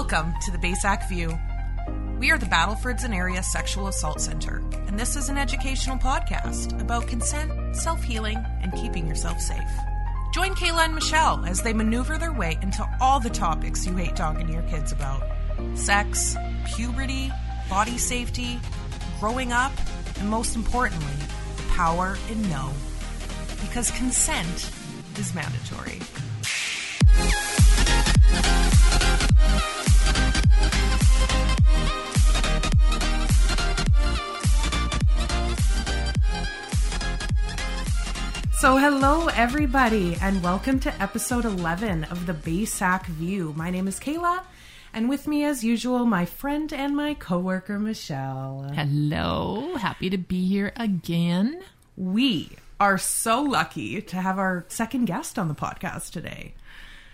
Welcome to the BASAC View. We are the Battlefords and Area Sexual Assault Center, and this is an educational podcast about consent, self healing, and keeping yourself safe. Join Kayla and Michelle as they maneuver their way into all the topics you hate talking to your kids about sex, puberty, body safety, growing up, and most importantly, the power in no. Because consent is mandatory. So, hello everybody, and welcome to episode 11 of the BASAC View. My name is Kayla, and with me, as usual, my friend and my coworker Michelle. Hello, happy to be here again. We are so lucky to have our second guest on the podcast today.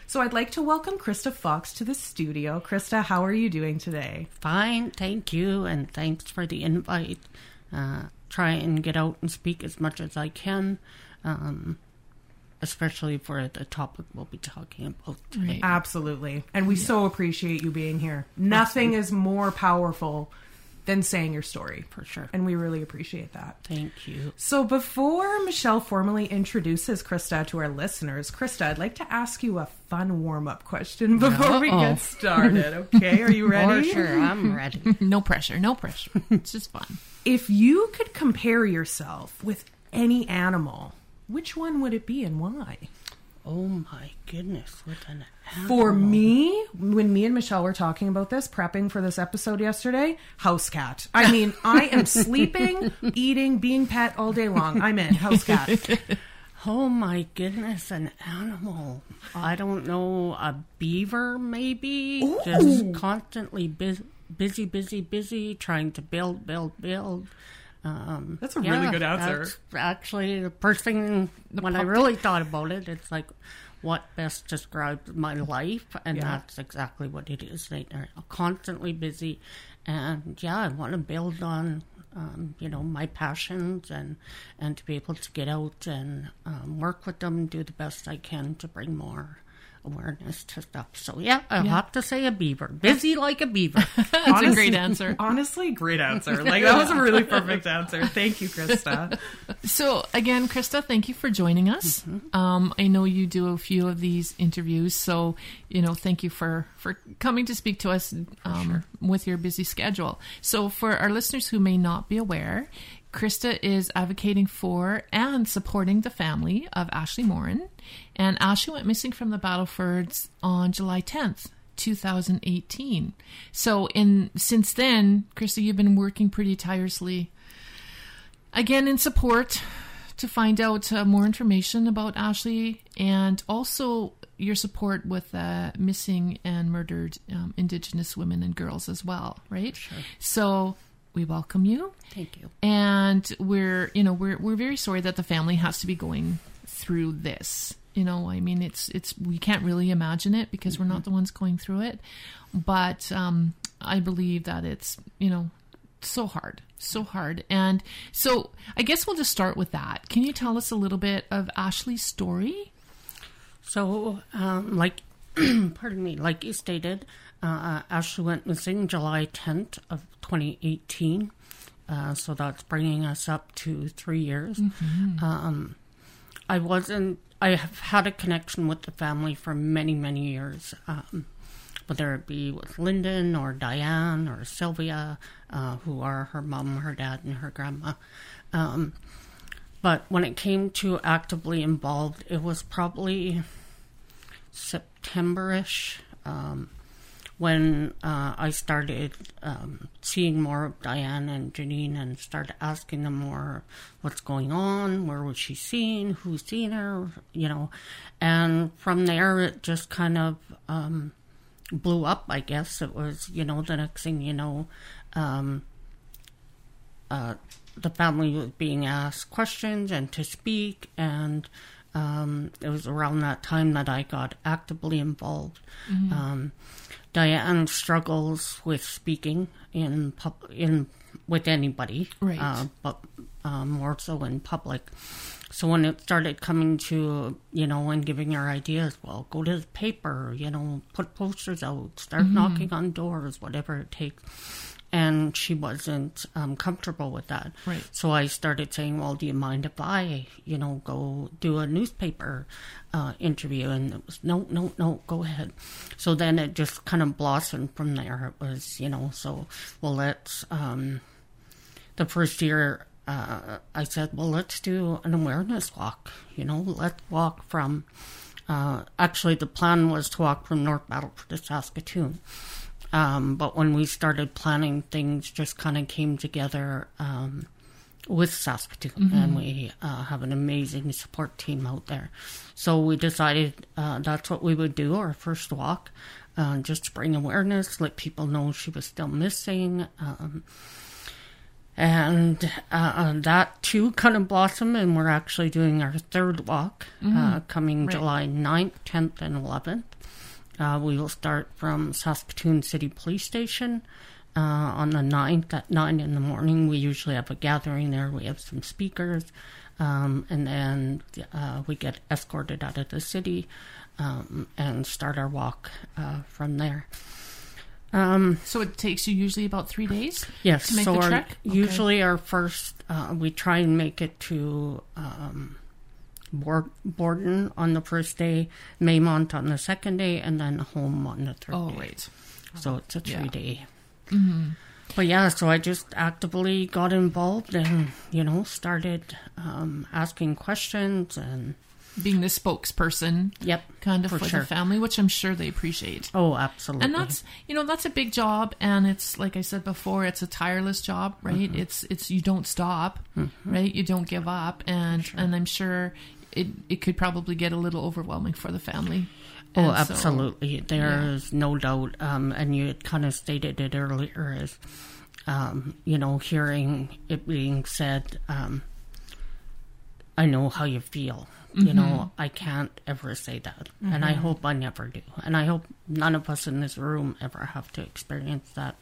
So, I'd like to welcome Krista Fox to the studio. Krista, how are you doing today? Fine, thank you, and thanks for the invite. Uh, try and get out and speak as much as I can, um, especially for the topic we'll be talking about today. Right. Absolutely. And we so appreciate you being here. Nothing is more powerful than saying your story. For sure. And we really appreciate that. Thank you. So before Michelle formally introduces Krista to our listeners, Krista, I'd like to ask you a fun warm-up question before we Uh-oh. get started. Okay, are you For ready? sure, I'm ready. No pressure, no pressure. It's just fun. If you could compare yourself with any animal, which one would it be and why? oh my goodness, with an animal. For me, when me and Michelle were talking about this, prepping for this episode yesterday, house cat. I mean, I am sleeping, eating, being pet all day long. I'm in house cat. Oh my goodness, an animal. I don't know, a beaver maybe? Just constantly bus busy, busy, busy, trying to build, build, build. Um, That's a really good answer. that's Actually, the first thing the when I really thought about it, it's like what best describes my life, and Yeah. that's exactly what it is. They are constantly busy, and yeah, I want to build on, um, you know, my passions and and to be able to get out and um, work with them, do the best I can to bring more awareness to stuff. So yeah, I will have to say a beaver, busy like a beaver. That's a great answer. Honestly, great answer. Like that was a really perfect answer. Thank you, Krista. So again, Krista, thank you for joining us. Um, I know you do a few of these interviews, so you know, thank you for for coming to speak to us um, with your busy schedule. So for our listeners who may not be aware. Krista is advocating for and supporting the family of Ashley Morin. And Ashley went missing from the Battlefords on July 10th, 2018. So in since then, Krista, you've been working pretty tirelessly again in support to find out uh, more information about Ashley and also your support with uh, missing and murdered um, Indigenous women and girls as well, right? Sure. So we welcome you, Thank you. and we're you know we're we're very sorry that the family has to be going through this. You know, I mean, it's it's we can't really imagine it because we're not the ones going through it, but um, I believe that it's you know so hard, so hard, and so I guess we'll just start with that. Can you tell us a little bit of Ashley's story? So, um, like, pardon me, like you stated, uh, Ashley went missing July 10th of 2018. Uh, so that's bringing us up to three years. Um, I wasn't. I have had a connection with the family for many, many years. Um, whether it be with Lyndon or Diane or Sylvia, uh, who are her mom, her dad, and her grandma. Um, but when it came to actively involved, it was probably September-ish um, when uh, I started um, seeing more of Diane and Janine and started asking them more what's going on, where was she seen, who's seen her, you know. And from there, it just kind of um, blew up, I guess. It was, you know, the next thing you know, um, uh, the family was being asked questions and to speak, and um, it was around that time that I got actively involved. Um, Diane struggles with speaking in pub- in with anybody, Right. uh, but uh, more so in public. so when it started coming to, you know, and giving her ideas, well, go to the paper, you know, put posters out, start Mm-hmm. knocking on doors, whatever it takes. And she wasn't um, comfortable with that. Right. So I started saying, well, do you mind if I, you know, go do a newspaper uh, interview? And it was, no, no, no, go ahead. So then it just kind of blossomed from there. It was, you know, so, well, let's, um, the first year, uh, I said, well, let's do an awareness walk. You know, let's walk from. Uh, actually, the plan was to walk from North Battleford to Saskatoon. Um, but when we started planning, things just kind of came together um, with Saskatoon, and we uh, have an amazing support team out there. So we decided uh, that's what we would do our first walk, uh, just to bring awareness, let people know she was still missing. Um, and uh, uh, that too kind of blossomed, and we're actually doing our third walk uh, coming Right. July 9th, 10th, and 11th. Uh, we will start from Saskatoon City Police Station uh, on the 9th at 9 in the morning. We usually have a gathering there. We have some speakers. Um, and then uh, we get escorted out of the city um, and start our walk uh, from there. Um, So it takes you usually about three days. Yes, to make so the our, trek? Okay. usually our first, uh, we try and make it to um, Bor- Borden on the first day, Maymont on the second day, and then home on the third Oh, day. right. So it's a Yeah. three day. Mm-hmm. But yeah, so I just actively got involved and, you know, started um, asking questions and, Being the spokesperson, yep, kind of for for, sure. the family, which I'm sure they appreciate. Oh, absolutely. And that's you know that's a big job, and it's like I said before, it's a tireless job, right? Mm-hmm. It's it's you don't stop, right? You don't give up, and and I'm sure it it could probably get a little overwhelming for the family. Oh, And so- absolutely. There yeah. is no doubt. Um, and you had kind of stated it earlier as, um, you know, hearing it being said, um, I know how you feel. You Mm-hmm. know, I can't ever say that. And I hope I never do. And I hope none of us in this room ever have to experience that.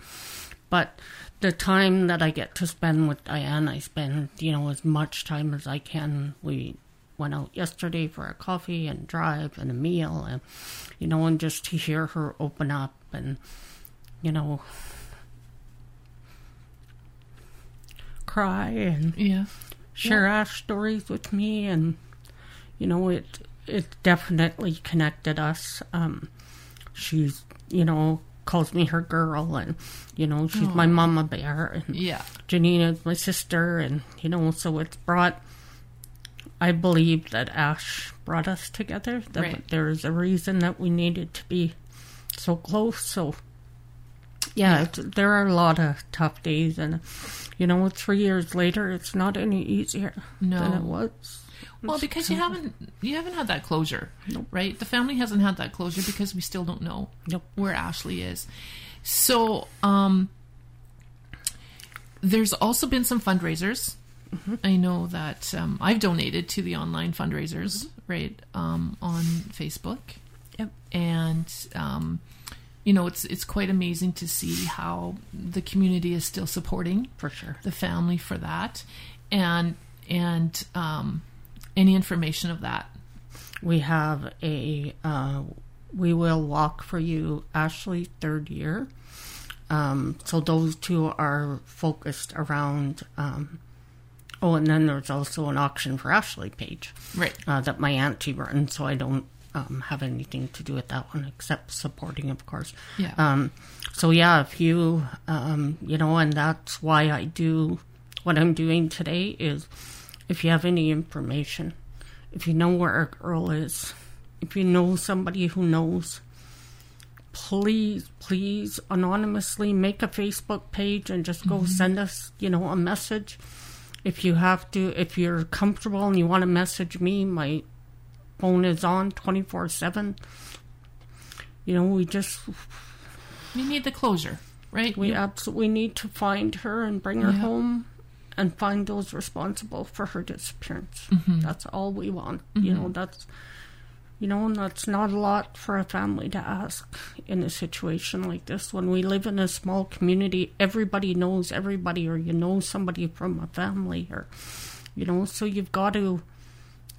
But the time that I get to spend with Diane, I spend, you know, as much time as I can. We went out yesterday for a coffee and drive and a meal and, you know, and just to hear her open up and, you know, cry and Yeah, share our stories with me and you know it it definitely connected us. Um she's you know calls me her girl and you know she's my mama bear and yeah, janina's my sister and you know so it's brought i believe that ash brought us together that Right. there's a reason that we needed to be so close so yeah, It's, there are a lot of tough days, and you know, three years later, it's not any easier No. than it was. Well, because you haven't you haven't had that closure, right? The family hasn't had that closure because we still don't know Nope. where Ashley is. So, um, there's also been some fundraisers. I know that um, I've donated to the online fundraisers, right, um, on Facebook, Yep. and um, you know it's it's quite amazing to see how the community is still supporting For sure. the family for that, and and um, any information of that. We have a uh, We Will Walk for You Ashley third year. Um, so those two are focused around. Um, oh, and then there's also an auction for Ashley page. Right. uh, that my auntie runs, so I don't um, have anything to do with that one except supporting, of course. Yeah. Um, so yeah, if you, um, you know, and that's why I do what I'm doing today is, if you have any information, if you know where a girl is, if you know somebody who knows, please, please anonymously make a Facebook page and just go send us, you know, a message. If you have to, if you're comfortable and you want to message me, my phone is on 24 7. You know, we just, We need the closure, right? we You- absolutely need to find her and bring her Yeah. home and find those responsible for her disappearance. Mm-hmm. That's all we want. You know, that's, you know, and that's not a lot for a family to ask in a situation like this. When we live in a small community, everybody knows everybody, or you know somebody from a family, or, you know, so you've got to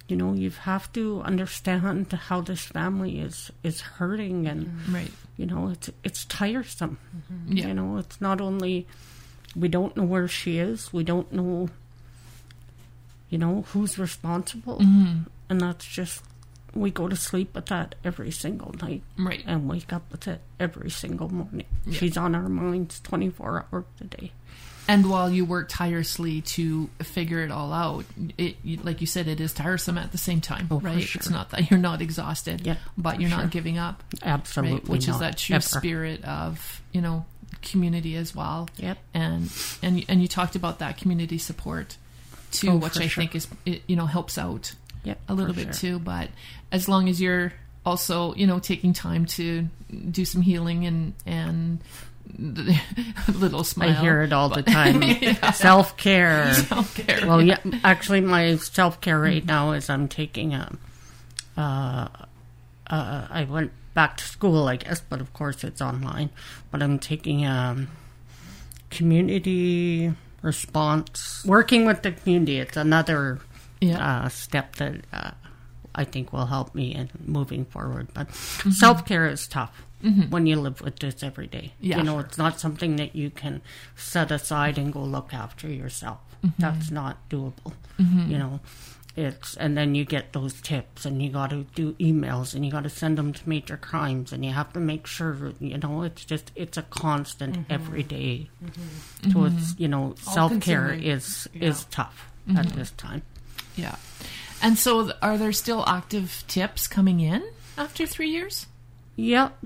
you know, you have to understand how this family is is hurting, and mm-hmm. Right. you know, it's it's tiresome. Mm-hmm. Yeah. You know, it's not only we don't know where she is, we don't know, you know, who's responsible, mm-hmm. and that's just we go to sleep with that every single night Right. and wake up with it every single morning. Yeah. She's on our minds twenty four hours a day. And while you work tirelessly to figure it all out, it like you said, it is tiresome at the same time, Oh, right? sure. It's not that you're not exhausted, Yeah, but you're sure. not giving up, Absolutely, right? Which is that true ever. spirit of you know community as well. Yep. And and and you talked about that community support too, Oh, which I sure. think is it, you know helps out Yep, a little bit sure. too. But as long as you're also you know taking time to do some healing and and a little smile. I hear it all the time. Self care. Self-care, Well, yeah. Actually, my self care right now is I'm taking a. Uh, uh, I went back to school, I guess, but of course it's online. But I'm taking a community response, working with the community. It's another Yeah. uh, step that uh, I think will help me in moving forward. But mm-hmm. self care is tough mm-hmm. when you live with this every day. Yeah. You know, it's not something that you can set aside and go look after yourself. Mm-hmm. That's not doable. You know, it's and then you get those tips and you got to do emails and you got to send them to major crimes and you have to make sure you know it's just it's a constant every day. So it's you know self care consuming. is is tough at this time. Yeah. And so, are there still active tips coming in after three years? Yep.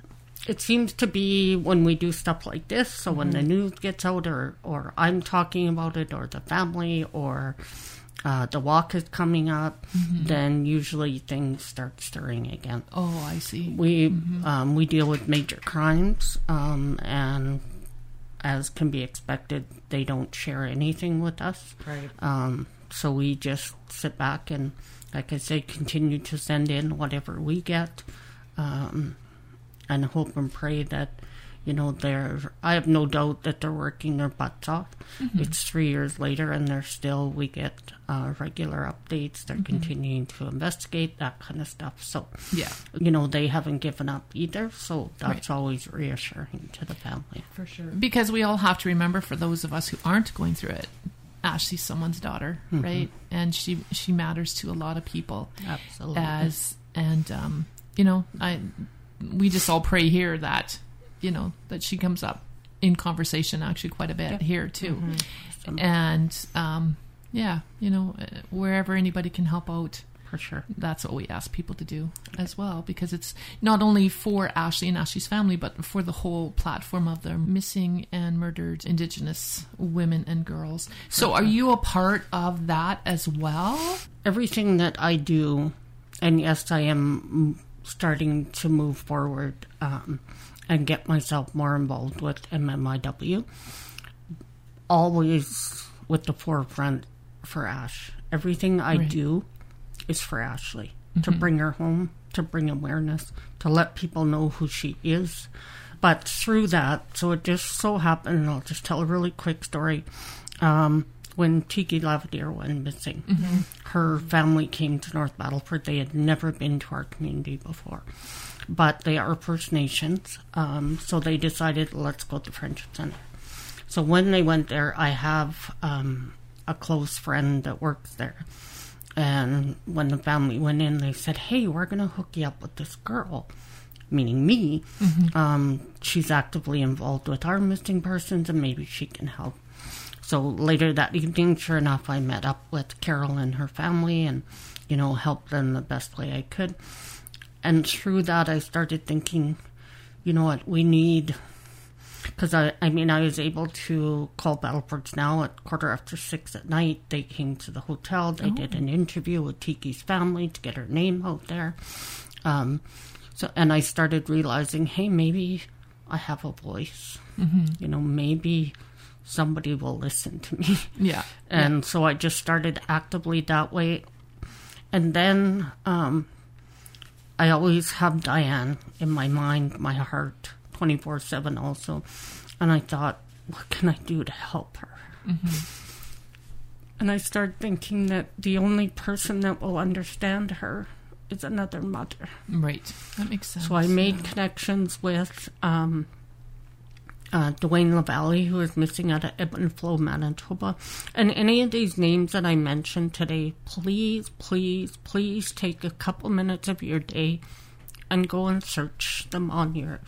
it seems to be when we do stuff like this. So when the news gets out, or or I'm talking about it, or the family, or uh, the walk is coming up, then usually things start stirring again. Oh, I see. We um, we deal with major crimes, um, and as can be expected, they don't share anything with us. Right. Um, so we just sit back and, like I say, continue to send in whatever we get, um, and hope and pray that, you know, they're. I have no doubt that they're working their butts off. It's three years later, and they're still. We get uh, regular updates. They're continuing to investigate that kind of stuff. So, Yeah. you know, they haven't given up either. So that's Right. always reassuring to the family. For sure. Because we all have to remember, for those of us who aren't going through it, Ashley's someone's daughter, right? And she she matters to a lot of people. Absolutely. As and um, you know, I we just all pray here that you know that she comes up in conversation actually quite a bit here too, Awesome. and um, yeah, you know, wherever anybody can help out. For sure. that's what we ask people to do as well because it's not only for Ashley and Ashley's family but for the whole platform of the missing and murdered indigenous women and girls. So are you a part of that as well? everything that I do, and yes, I am starting to move forward um, and get myself more involved with MMIW, always with the forefront for Ash. Everything I Right. do is for Ashley to bring her home, to bring awareness, to let people know who she is. But through that, so it just so happened, and I'll just tell a really quick story. Um, when Tiki Laverdiere went missing, her family came to North Battleford. They had never been to our community before, but they are First Nations, um, so they decided let's go to the Friendship Center. So when they went there, I have um, a close friend that works there. And when the family went in, they said, Hey, we're going to hook you up with this girl, meaning me. Um, she's actively involved with our missing persons, and maybe she can help. So later that evening, sure enough, I met up with Carol and her family and, you know, helped them the best way I could. And through that, I started thinking, you know what, we need because I, I mean, I was able to call Battlefords now at quarter after six at night. They came to the hotel. They did an interview with Tiki's family to get her name out there. Um, so, and I started realizing, hey, maybe I have a voice. You know, maybe somebody will listen to me. Yeah. And so I just started actively that way. And then um, I always have Diane in my mind, my heart, 24 7 also. And I thought, what can I do to help her? And I started thinking that the only person that will understand her is another mother. Right. That makes sense. So I made connections with um, uh, Dwayne LaValle, who is missing out of Ebb and Flow, Manitoba. And any of these names that I mentioned today, please, please, please take a couple minutes of your day and go and search them on your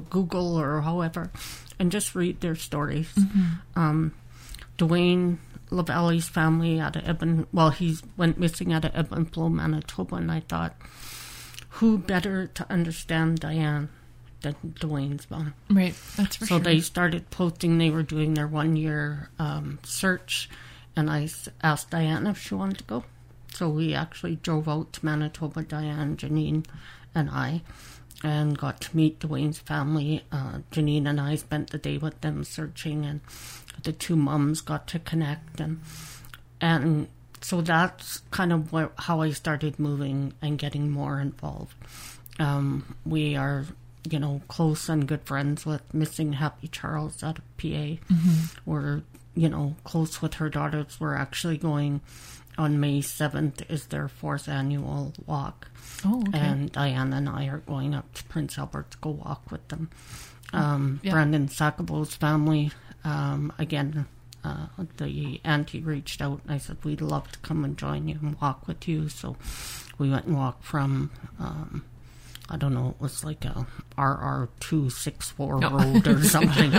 Google or however, and just read their stories. Um, Dwayne LaValle's family out of Eben, well, he went missing out of Ebb and Flow, Manitoba, and I thought, who better to understand Diane than Dwayne's mom? Right. That's for So sure. they started posting, they were doing their one year um, search, and I asked Diane if she wanted to go. So we actually drove out to Manitoba, Diane, Janine, and I, and got to meet Dwayne's family. Uh, Janine and I spent the day with them searching, and the two mums got to connect. And, and so that's kind of where, how I started moving and getting more involved. Um, we are, you know, close and good friends with Missing Happy Charles out of PA. We're, you know, close with her daughters. We're actually going on May 7th is their fourth annual walk. Oh, okay. And Diane and I are going up to Prince Albert to go walk with them. Um, Yeah. Brandon Sacabow's family, um, again, uh, the auntie reached out and I said, We'd love to come and join you and walk with you. So we went and walked from, um, I don't know, it was like a RR264 No. road or something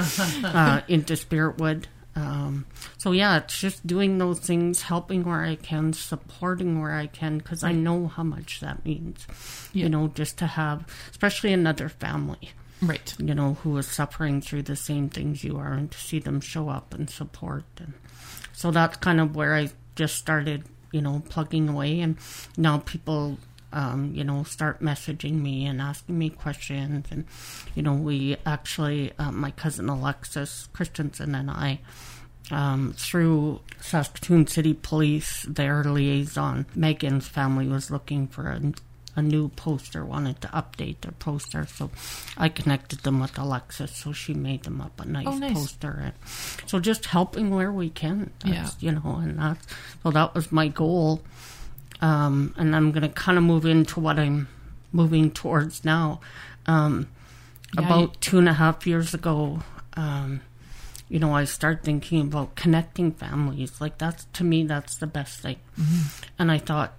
uh, into Spiritwood. Um, so yeah, it's just doing those things, helping where I can, supporting where I can, because I know how much that means. Yeah. You know, just to have, especially another family, right. you know, who is suffering through the same things you are, and to see them show up and support. And so that's kind of where I just started, you know, plugging away, and now people. Um, you know, start messaging me and asking me questions, and you know, we actually, uh, my cousin Alexis Christensen and I, um, through Saskatoon City Police, their liaison, Megan's family was looking for a, a new poster, wanted to update their poster. So I connected them with Alexis, so she made them up a nice, Oh, nice. poster. And so just helping where we can. That's, You know, and that's, so that was my goal. Um, and I'm going to kind of move into what I'm moving towards now. Um, Yeah, about you- two and a half years ago, um, you know, I started thinking about connecting families. Like that's to me, that's the best thing. And I thought,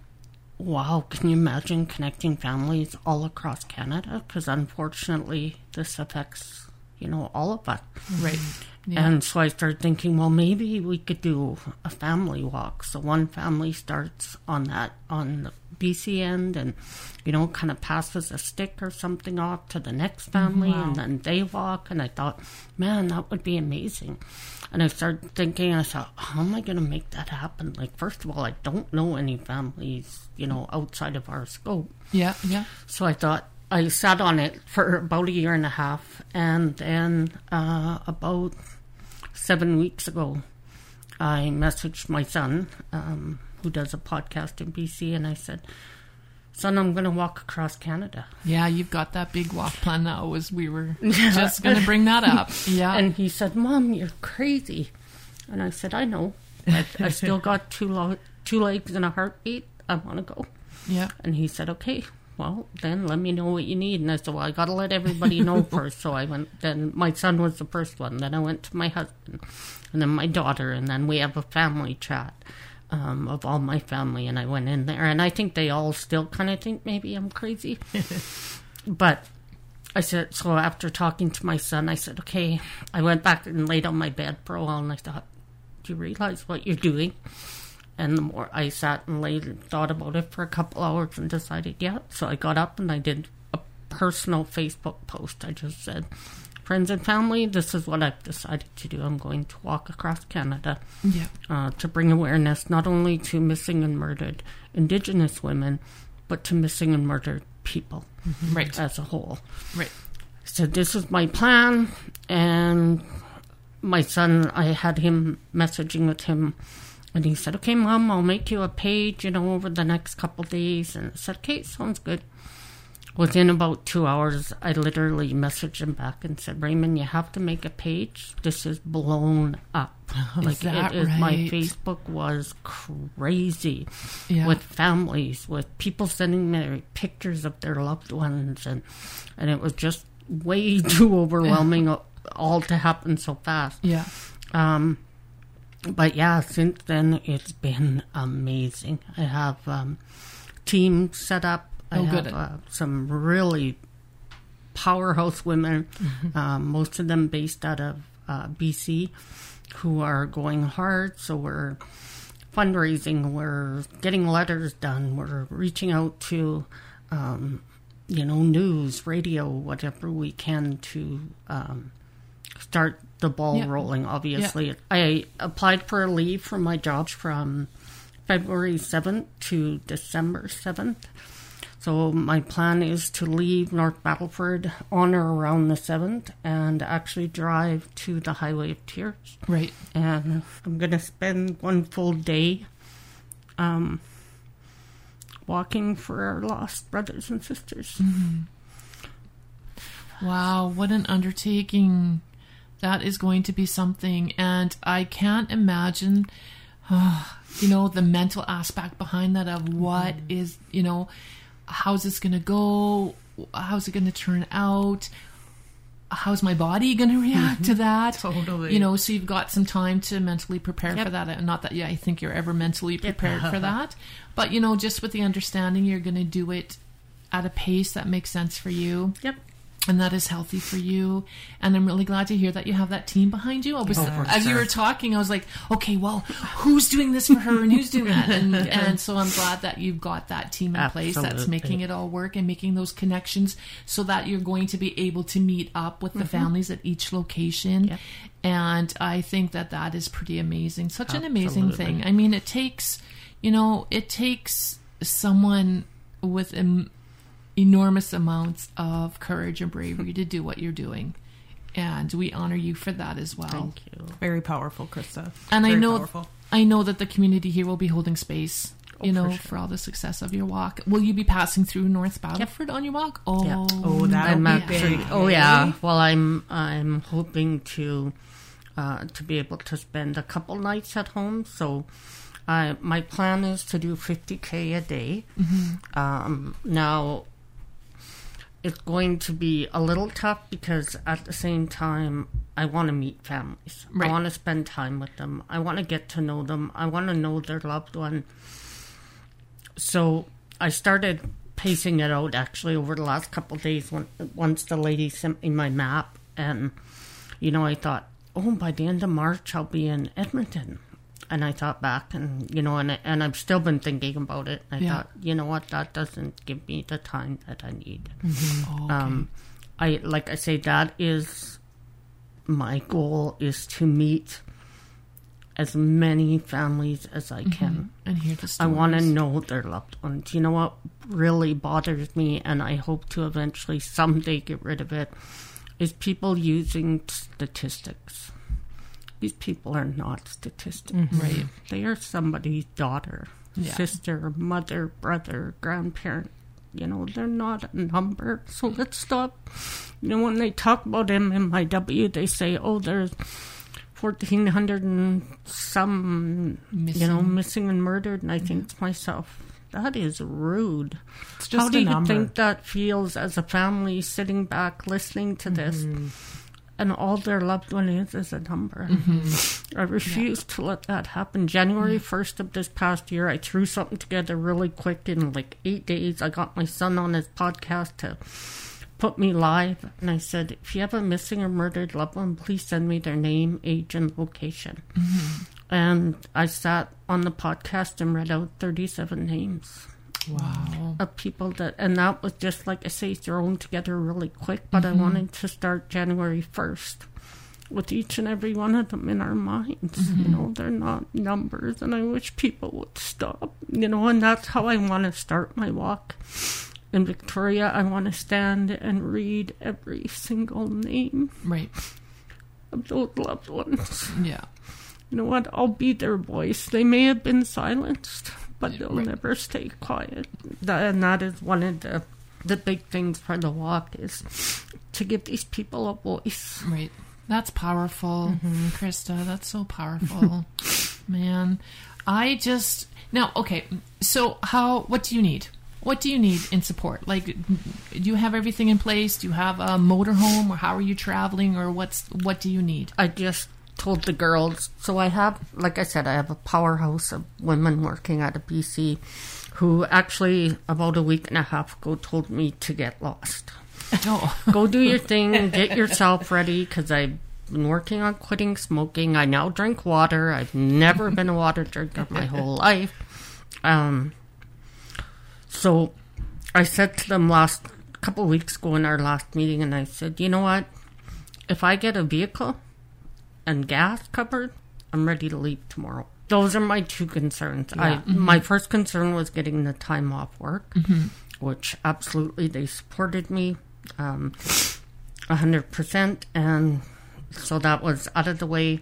wow, can you imagine connecting families all across Canada? Because unfortunately, this affects you know all of us. Right. Yeah. And so I started thinking, well, maybe we could do a family walk. So one family starts on that on the BC end, and you know, kind of passes a stick or something off to the next mm-hmm. family, Wow. and then they walk. And I thought, man, that would be amazing. And I started thinking, I thought, how am I going to make that happen? Like, first of all, I don't know any families, you know, outside of our scope. yeah. Yeah. So I thought I sat on it for about a year and a half, and then uh, about seven weeks ago, I messaged my son, um, who does a podcast in BC, and I said, "Son, I'm going to walk across Canada." Yeah. You've got that big walk plan now. Was we were just going to bring that up. Yeah. And he said, "Mom, you're crazy," and I said, "I know, but I still got two lo- two legs and a heartbeat. I want to go." yeah. And he said, okay, well, then let me know what you need. And I said, well, I got to let everybody know first. So I went, then my son was the first one. Then I went to my husband and then my daughter. And then we have a family chat um, of all my family. And I went in there. And I think they all still kind of think maybe I'm crazy. but I said, so after talking to my son, I said, okay, I went back and laid on my bed for a while. And I thought, do you realize what you're doing? And the more I sat and laid and thought about it for a couple hours and decided, yeah. So I got up and I did a personal Facebook post. I just said, friends and family, this is what I've decided to do. I'm going to walk across Canada Yeah. uh, to bring awareness not only to missing and murdered Indigenous women, but to missing and murdered people Right. as a whole. Right. So this is my plan, and my son, I had him messaging with him, and he said, "Okay, mom, I'll make you a page, you know, over the next couple days." And I said, "Okay, sounds good." within about two hours, I literally messaged him back and said, Raymond, you have to make a page. This is blown up. like that it is, my? Facebook was crazy Yeah. with families, with people sending me pictures of their loved ones, and and it was just way too overwhelming all to happen so fast. Yeah. Um, but yeah, since then it's been amazing. I have um, team set up. I Oh, have good. uh, some really powerhouse women, Mm-hmm. um, most of them based out of uh, BC, who are going hard. So we're fundraising, we're getting letters done, we're reaching out to, um, you know, news, radio, whatever we can to um, start the ball Yeah. rolling. Obviously, I applied for a leave from my job from February 7th to December 7th. So my plan is to leave North Battleford on or around the 7th and actually drive to the Highway of Tears. Right. And I'm going to spend one full day um, walking for our lost brothers and sisters. Wow, what an undertaking. That is going to be something. And I can't imagine, you know, the mental aspect behind that of what mm-hmm. is, you know, how's this going to go? How's it going to turn out? How's my body going to react mm-hmm. to that? Totally. You know, so you've got some time to mentally prepare Yep. for that. And Not that, yeah, I think you're ever mentally prepared for that. But, you know, just with the understanding you're going to do it at a pace that makes sense for you Yep. And that is healthy for you. And I'm really glad to hear that you have that team behind you. I was, Oh, as you were talking, I was like, okay, well, who's doing this for her and who's doing that? And, and so I'm glad that you've got that team in place that's making it all work and making those connections so that you're going to be able to meet up with the families at each location. Mm-hmm. Yep. And I think that that is pretty amazing. Such an amazing thing. I mean, it takes, you know, it takes someone with enormous amounts of courage and bravery to do what you're doing. And we honor you for that as well. Thank you. Very powerful, Krista. And I know powerful. I know that the community here will be holding space, you Oh, know, for for, all the success of your walk. Will you be passing through North Battleford on your walk? Oh, Yeah. Oh, that'll I'm be actually. big. Oh yeah. Well, I'm I'm hoping to uh, to be able to spend a couple nights at home. So, I my plan is to do 50k a day. Mm-hmm. Um, now, it's going to be a little tough because at the same time, I want to meet families. Right. I want to spend time with them. I want to get to know them. I want to know their loved one. So I started pacing it out actually over the last couple of days when once the lady sent me my map and you know I thought oh by the end of March I'll be in Edmonton and I thought back and you know and I- and I've still been thinking about it I Yeah. thought you know what that doesn't give me the time that I need Oh, okay. um I like I say that is my goal is to meet as many families as I can and hear the I want to know their loved ones. You know what really bothers me, and I hope to eventually someday get rid of it, is people using statistics. These people are not statistics. Right. They are somebody's daughter, Yeah. sister, mother, brother, grandparent. You know, they're not a number. So let's stop. You know, when they talk about MMIW, they say, oh, there's 1,400 and some, you know, Missing. missing and murdered. And I think to myself, that is rude. It's just How do a you number. think that feels as a family sitting back listening to this? Mm-hmm. And all their loved one is is a number. Mm-hmm. I refuse to let that happen. January 1st of this past year, I threw something together really quick in like eight days. I got my son on his podcast to put me live. And I said, if you have a missing or murdered loved one, please send me their name, age, and location. And I sat on the podcast and read out 37 names Wow. of people that, and that was just like I say, thrown together really quick. But I mm-hmm. wanted to start January 1st with each and every one of them in our minds. You mm-hmm. know, they're not numbers, and I wish people would stop. You know, and that's how I want to start my walk. In Victoria, I want to stand and read every single name Right. of those loved ones. Yeah. You know what? I'll be their voice. They may have been silenced, but they'll Right. never stay quiet. That, and that is one of the the big things for the walk is to give these people a voice. Right. That's powerful, mm-hmm. Krista. That's so powerful. Man, I just now okay. So how? What do you need? What do you need in support? Like, do you have everything in place? Do you have a motorhome, or how are you traveling, or what's what do you need? I just told the girls. So I have, like I said, I have a powerhouse of women working at a BC who actually, about a week and a half ago, told me to get lost. Oh, Go do your thing, get yourself ready, because I've been working on quitting smoking. I now drink water. I've never been a water drinker my whole life. Um, so I said to them last couple weeks ago in our last meeting, and I said, you know what? If I get a vehicle and gas covered, I'm ready to leave tomorrow. Those are my two concerns. I my first concern was getting the time off work, which absolutely they supported me, um, a hundred percent, and so that was out of the way.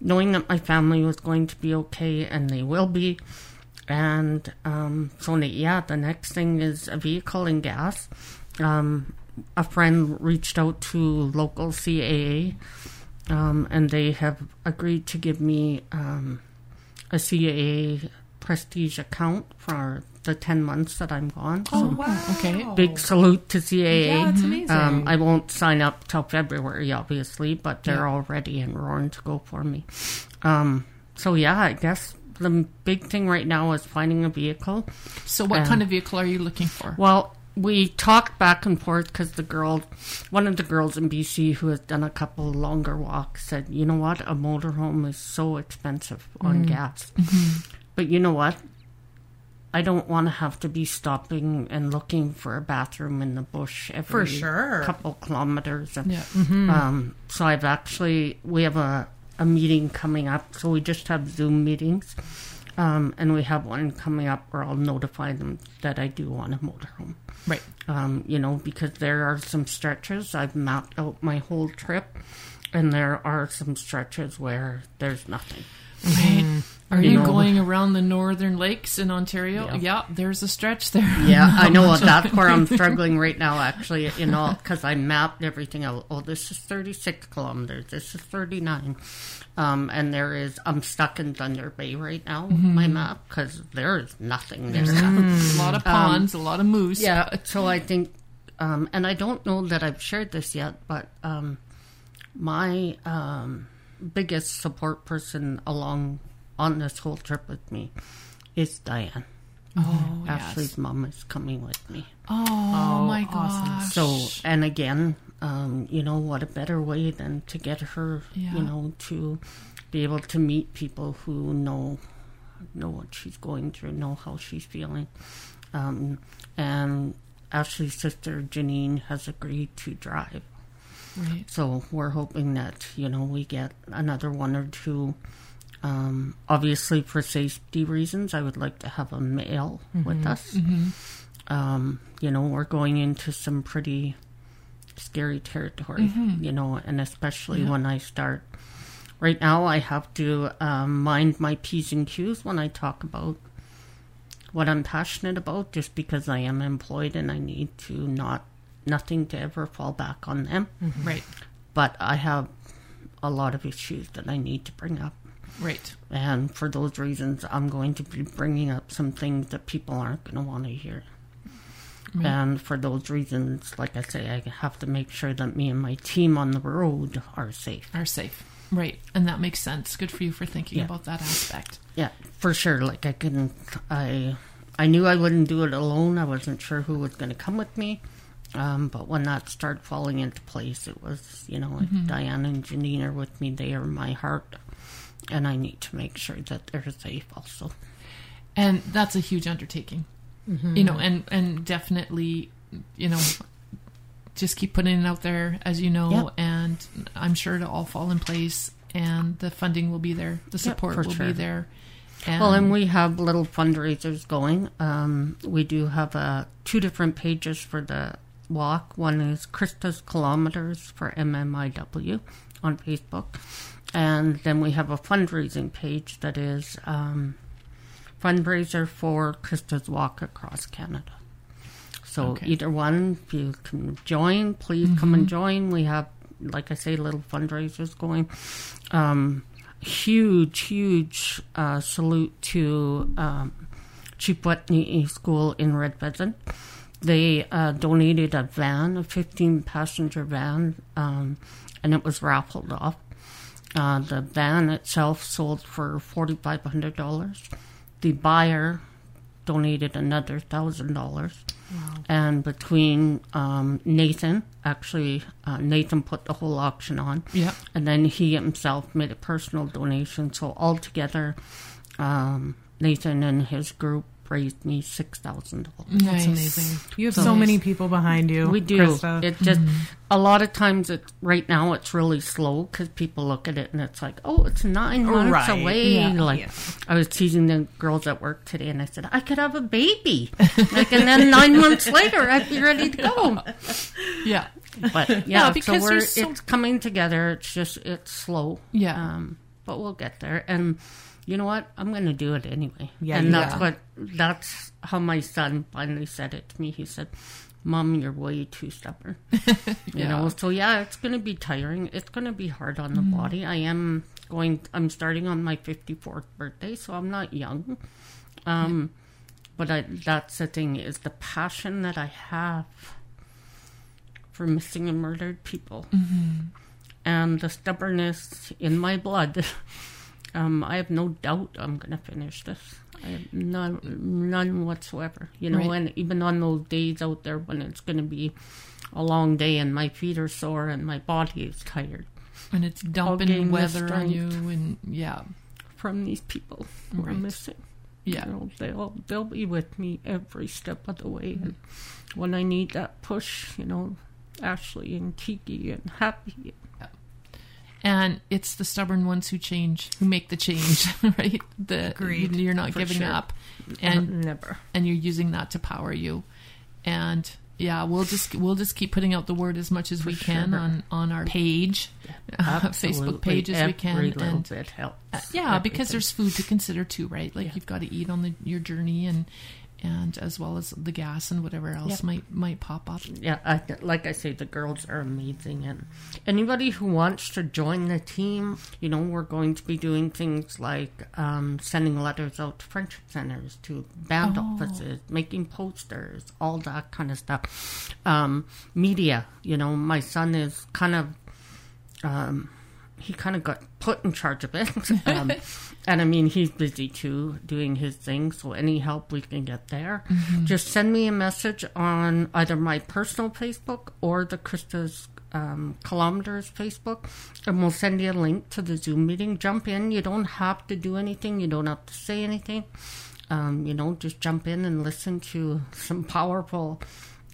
Knowing that my family was going to be okay, and they will be, and um, so yeah, the next thing is a vehicle and gas. Um, a friend reached out to local CAA, um, and they have agreed to give me um, a CAA prestige account for the ten months that I'm gone. Oh, So wow. okay. big salute to CAA. Yeah, it's amazing. Um, I won't sign up till February, obviously, but they're Yeah. all ready and roaring to go for me. Um, so yeah, I guess the big thing right now is finding a vehicle. So, what Um, kind of vehicle are you looking for? Well, we talked back and forth because the girl, one of the girls in BC who has done a couple longer walks, said, "You know what? A motorhome is so expensive on mm-hmm. gas, mm-hmm. but you know what? I don't want to have to be stopping and looking for a bathroom in the bush every For sure. couple kilometers. And, Yeah. Mm-hmm. um, so I've actually we have a a meeting coming up. So we just have Zoom meetings, um, and we have one coming up where I'll notify them that I do want a motorhome. Right. Um, you know, because there are some stretches I've mapped out my whole trip, and there are some stretches where there's nothing. Right. Are You you know. going around the northern lakes in Ontario? Yeah. Yeah, there's a stretch there. Yeah, I know that's where I'm struggling right now. Actually, you know, because I mapped everything out. Oh, this is 36 kilometers. This is 39. Um, and there is. I'm stuck in Thunder Bay right now. with My map because there is nothing there. a lot of ponds, a lot of moose. Yeah, so I think, um, and I don't know that I've shared this yet, but um, my um, biggest support person along on this whole trip with me is Diane. Oh, Ashley's yes. mom is coming with me. Oh, my awesome. gosh. So, and again, um, you know, what a better way than to get her, Yeah. you know, to be able to meet people who know know what she's going through, know how she's feeling. Um, and Ashley's sister Janine has agreed to drive. Right. So we're hoping that you know we get another one or two. Um, obviously, for safety reasons, I would like to have a male with us. Um, you know, we're going into some pretty scary territory. You know, and especially when I start. Right now, I have to um, mind my p's and q's when I talk about what I'm passionate about, just because I am employed and I need to not nothing to ever fall back on them Right. but I have a lot of issues that I need to bring up. Right. And for those reasons, I'm going to be bringing up some things that people aren't going to want to hear. Right. And for those reasons, like I say, I have to make sure that me and my team on the road are safe. Are safe. Right. And that makes sense. Good for you for thinking Yeah. about that aspect. Yeah, for sure. Like I couldn't, I, I knew I wouldn't do it alone. I wasn't sure who was going to come with me. Um, but when that started falling into place, it was, you know, if Diane and Janine are with me, they are my heart. And I need to make sure that they're safe also. And that's a huge undertaking. You know, and and definitely, you know, just keep putting it out there as you know, Yeah. and I'm sure it'll all fall in place, and the funding will be there, the support for will sure. be there. And, Well, and we have little fundraisers going. Um, we do have uh, two different pages for the walk. One is Krista's Kilometers for MMIW on Facebook. And then we have a fundraising page that is um, fundraiser for Krista's Walk across Canada. So Okay. either one, if you can join, please come and join. We have, like I say, little fundraisers going. Um, huge, huge uh, salute to um, School in Red Pheasant. They uh, donated a van, a 15 passenger van, um, and it was raffled off. Uh, the van itself sold for $4,500. The buyer donated another $1,000. And between um, Nathan, actually, uh, Nathan put the whole auction on. Yep. And then he himself made a personal donation. So altogether, um, Nathan and his group raised me six thousand dollars. That's amazing. You have so, So- many people behind you. We do. Krista. It just a lot of times it right now it's really slow because people look at it and it's like, oh, it's nine months Right. away. Yeah. Like Yeah. I was teasing the girls at work today, and I said I could have a baby, like, and then nine months later I'd be ready to go. Yeah. But yeah, Yeah, so because we're there's so- it's coming together. It's just it's slow. Yeah. Um, but we'll get there. And you know what? I'm going to do it anyway. Yeah, and that's will. what that's how my son finally said it to me. He said, "Mom, you're way too stubborn." you Yeah. know. So yeah, it's going to be tiring. It's going to be hard on the body. I am going. I'm starting on my 54th birthday, so I'm not young. Um, but I, that's the thing is the passion that I have for missing and murdered people, and the stubbornness in my blood. Um, I have no doubt I'm going to finish this. I have none, none whatsoever. You know, Right. and even on those days out there when it's going to be a long day and my feet are sore and my body is tired And it's dumping weather on you, and yeah, from these people who Right. are missing. yeah. You know, they'll they'll be with me every step of the way, and when I need that push, you know, Ashley and Kiki and Happy. And it's the stubborn ones who change, who make the change, right? The Agreed. you're not giving sure. up, and never. and you're using that to power you. And yeah, we'll just we'll just keep putting out the word as much as we can sure. on on our page, Facebook page as we can, and. Uh, yeah, because there's food to consider too, right? Like Yeah. you've got to eat on the your journey, and and as well as the gas and whatever else Yep. might might pop up. yeah, I, like I say, the girls are amazing, and anybody who wants to join the team, you know, we're going to be doing things like um, sending letters out to friendship centers, to band Oh. offices, making posters, all that kind of stuff. Um, media, you know, my son is kind of. Um, he kind of got put in charge of it. Um, and I mean, he's busy too, doing his thing. So any help we can get there, just send me a message on either my personal Facebook or the Krista's um, Kilometers Facebook, and we'll send you a link to the Zoom meeting. Jump in. You don't have to do anything. You don't have to say anything. Um, you know, just jump in and listen to some powerful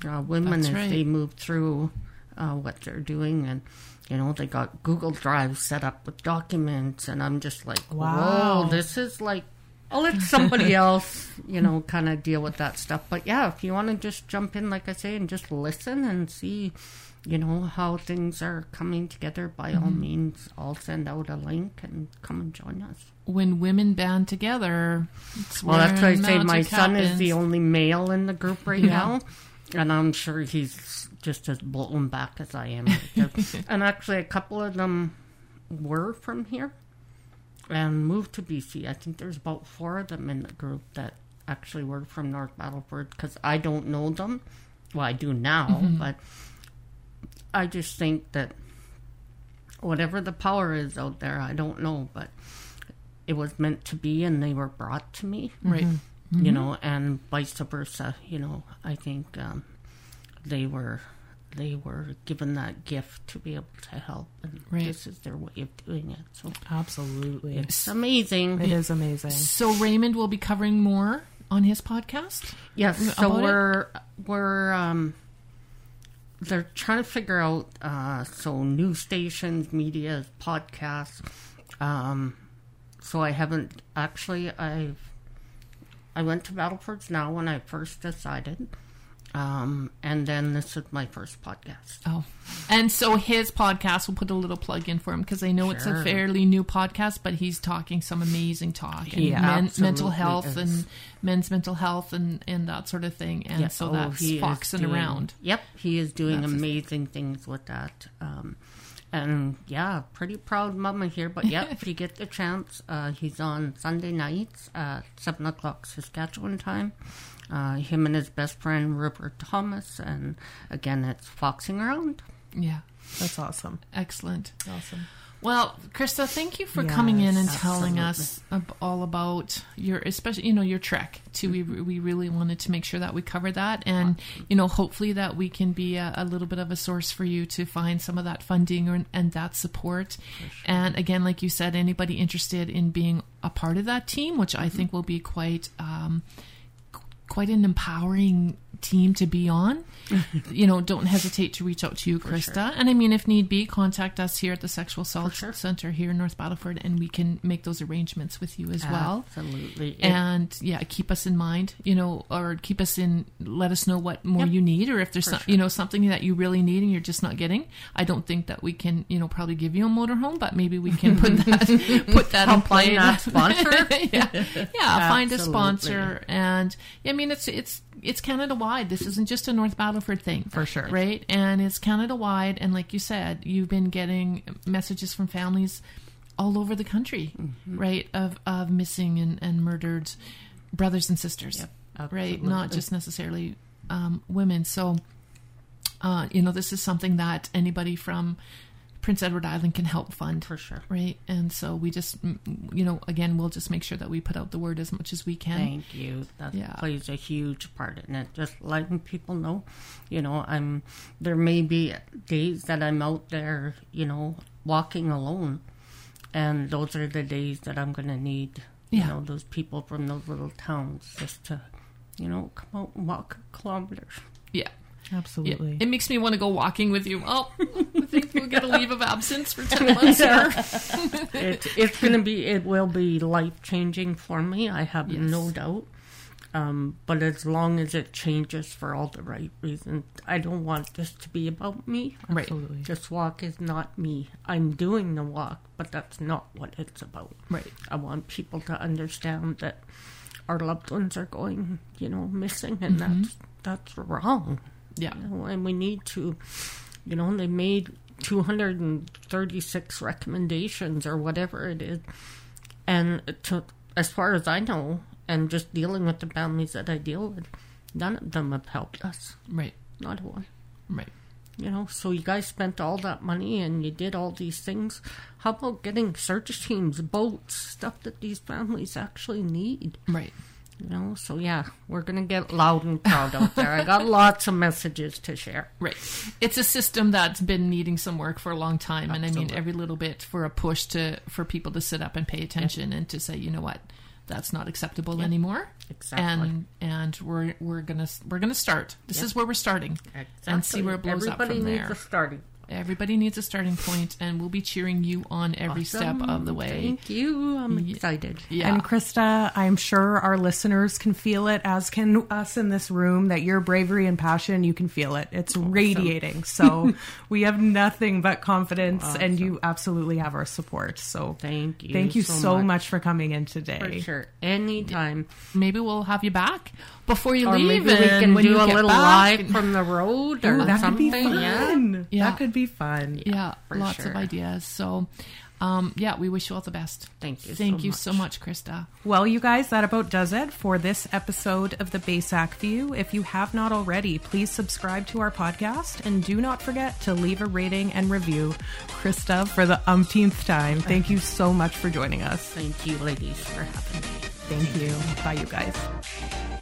uh, women That's as right. they move through uh, what they're doing and you know they got google drive set up with documents and i'm just like Wow. whoa this is like i'll let somebody else you know kind of deal with that stuff but yeah if you want to just jump in like i say and just listen and see you know how things are coming together by all Mm-hmm. means i'll send out a link and come and join us When women band together, well that's why i say my magic son is the only male in the group right Yeah. now and I'm sure he's just as blown back as I am. and actually, a couple of them were from here and moved to BC. I think there's about four of them in the group that actually were from North Battleford because I don't know them. Well, I do now, mm-hmm. but I just think that whatever the power is out there, I don't know, but it was meant to be and they were brought to me right. Mm-hmm. you mm-hmm. know, and vice versa. You know, I think um, they were they were given that gift to be able to help, and Right. this is their way of doing it. So Absolutely. it's amazing. It is amazing. So Raymond will be covering more on his podcast. Yes, so we're we're um, they're trying to figure out uh, so news stations, media, podcasts. Um, so I haven't actually I've I went to Battlefords now when I first decided. Um, and then this is my first podcast. Oh, and so his podcast, we'll put a little plug in for him because I know it's a fairly new podcast, but he's talking some amazing talk and men, mental health is. and men's mental health and, and that sort of thing. And Yeah, so oh, that's he foxing doing- around. Yep, he is doing That's amazing things with that. Um, and yeah, pretty proud mama here. But yeah, if you get the chance, uh, he's on Sunday nights at seven o'clock Saskatchewan time. Uh, him and his best friend Rupert Thomas, and again, it's foxing around. Yeah, That's awesome. excellent. Awesome. Well, Krista, thank you for coming in and Yes, telling us all about your, especially you know your trek. Too, we we really wanted to make sure that we covered that, and you know, hopefully that we can be a, a little bit of a source for you to find some of that funding or, and that support. And again, like you said, anybody interested in being a part of that team, which I think will be quite. Um, quite an empowering team to be on. you know, don't hesitate to reach out to you, Krista. And I mean, if need be, contact us here at the Sexual Assault sure. Center here in North Battleford, and we can make those arrangements with you as well. Absolutely. And yeah, keep us in mind, you know, or keep us in. Let us know what more Yep. you need, or if there's some, you know something that you really need and you're just not getting. I don't think that we can, you know, probably give you a motorhome, but maybe we can put that put that Help play. sponsor. yeah, yeah. Find a sponsor, and I mean, it's it's it's Canada wide. This isn't just a North Battleford thing, For sure. right? And it's Canada wide, and like you said, you've been getting messages from families all over the country, Mm-hmm. right? Of of missing and, and murdered brothers and sisters, Yep, right? Not just necessarily um, women. So, uh, you know, this is something that anybody from Prince Edward Island can help fund For sure. right? And so we just, mm, you know, again, we'll just make sure that we put out the word as much as we can. Thank you. That Yeah. plays a huge part in it. Just letting people know, you know, I'm. There may be days that I'm out there, you know, walking alone, and those are the days that I'm going to need, you Yeah. know, those people from those little towns just to, you know, come out and walk kilometers. Yeah. Yeah. Absolutely. It makes me want to go walking with you. Oh, I think we'll get a leave of absence for 10 months here. it, it's going to be, it will be life changing for me. I have Yes. no doubt. Um, but as long as it changes for all the right reasons, I don't want this to be about me. Right. Absolutely. This walk is not me. I'm doing the walk, but that's not what it's about. Right. I want people to understand that our loved ones are going, you know, missing, and that's that's wrong. Yeah. You know, and we need to, you know, they made 236 recommendations or whatever it is. And to, as far as I know, and just dealing with the families that I deal with, none of them have helped us. Right. Not one. Right. You know, so you guys spent all that money and you did all these things. How about getting search teams, boats, stuff that these families actually need? Right. You know, so yeah, we're gonna get loud and proud out there. I got lots of messages to share. Right. It's a system that's been needing some work for a long time. And I mean, every little bit for a push to, for people to sit up and pay attention and to say, you know what, that's not acceptable anymore. Exactly. And, and we're, we're gonna, we're gonna start. This is where we're starting and see where it blows Everybody up from there. Everybody needs a starting. Everybody needs a starting point, and we'll be cheering you on every step of the way. Thank you. I'm excited. Yeah, And Krista, I'm sure our listeners can feel it, as can us in this room, that your bravery and passion, you can feel it. It's radiating. So we have nothing but confidence, and you absolutely have our support. So Thank you. thank you so, much. much. for coming in For today. sure. Anytime. maybe we'll have you back before you Or leave. maybe we can when do you a get little back. live from the road or Ooh, that could be something. fun. Yeah. Yeah. That could be fun. yeah, for lots of ideas. So, um, yeah, we wish you all the best. Thank you Thank so you much. so much, Krista. Well, you guys, that about does it for this episode of the BASAC View. If you have not already, please subscribe to our podcast and do not forget to leave a rating and review. Krista, for the umpteenth time, thank you so much for joining us. Thank you, ladies, for having me. Thank you. Bye, you guys.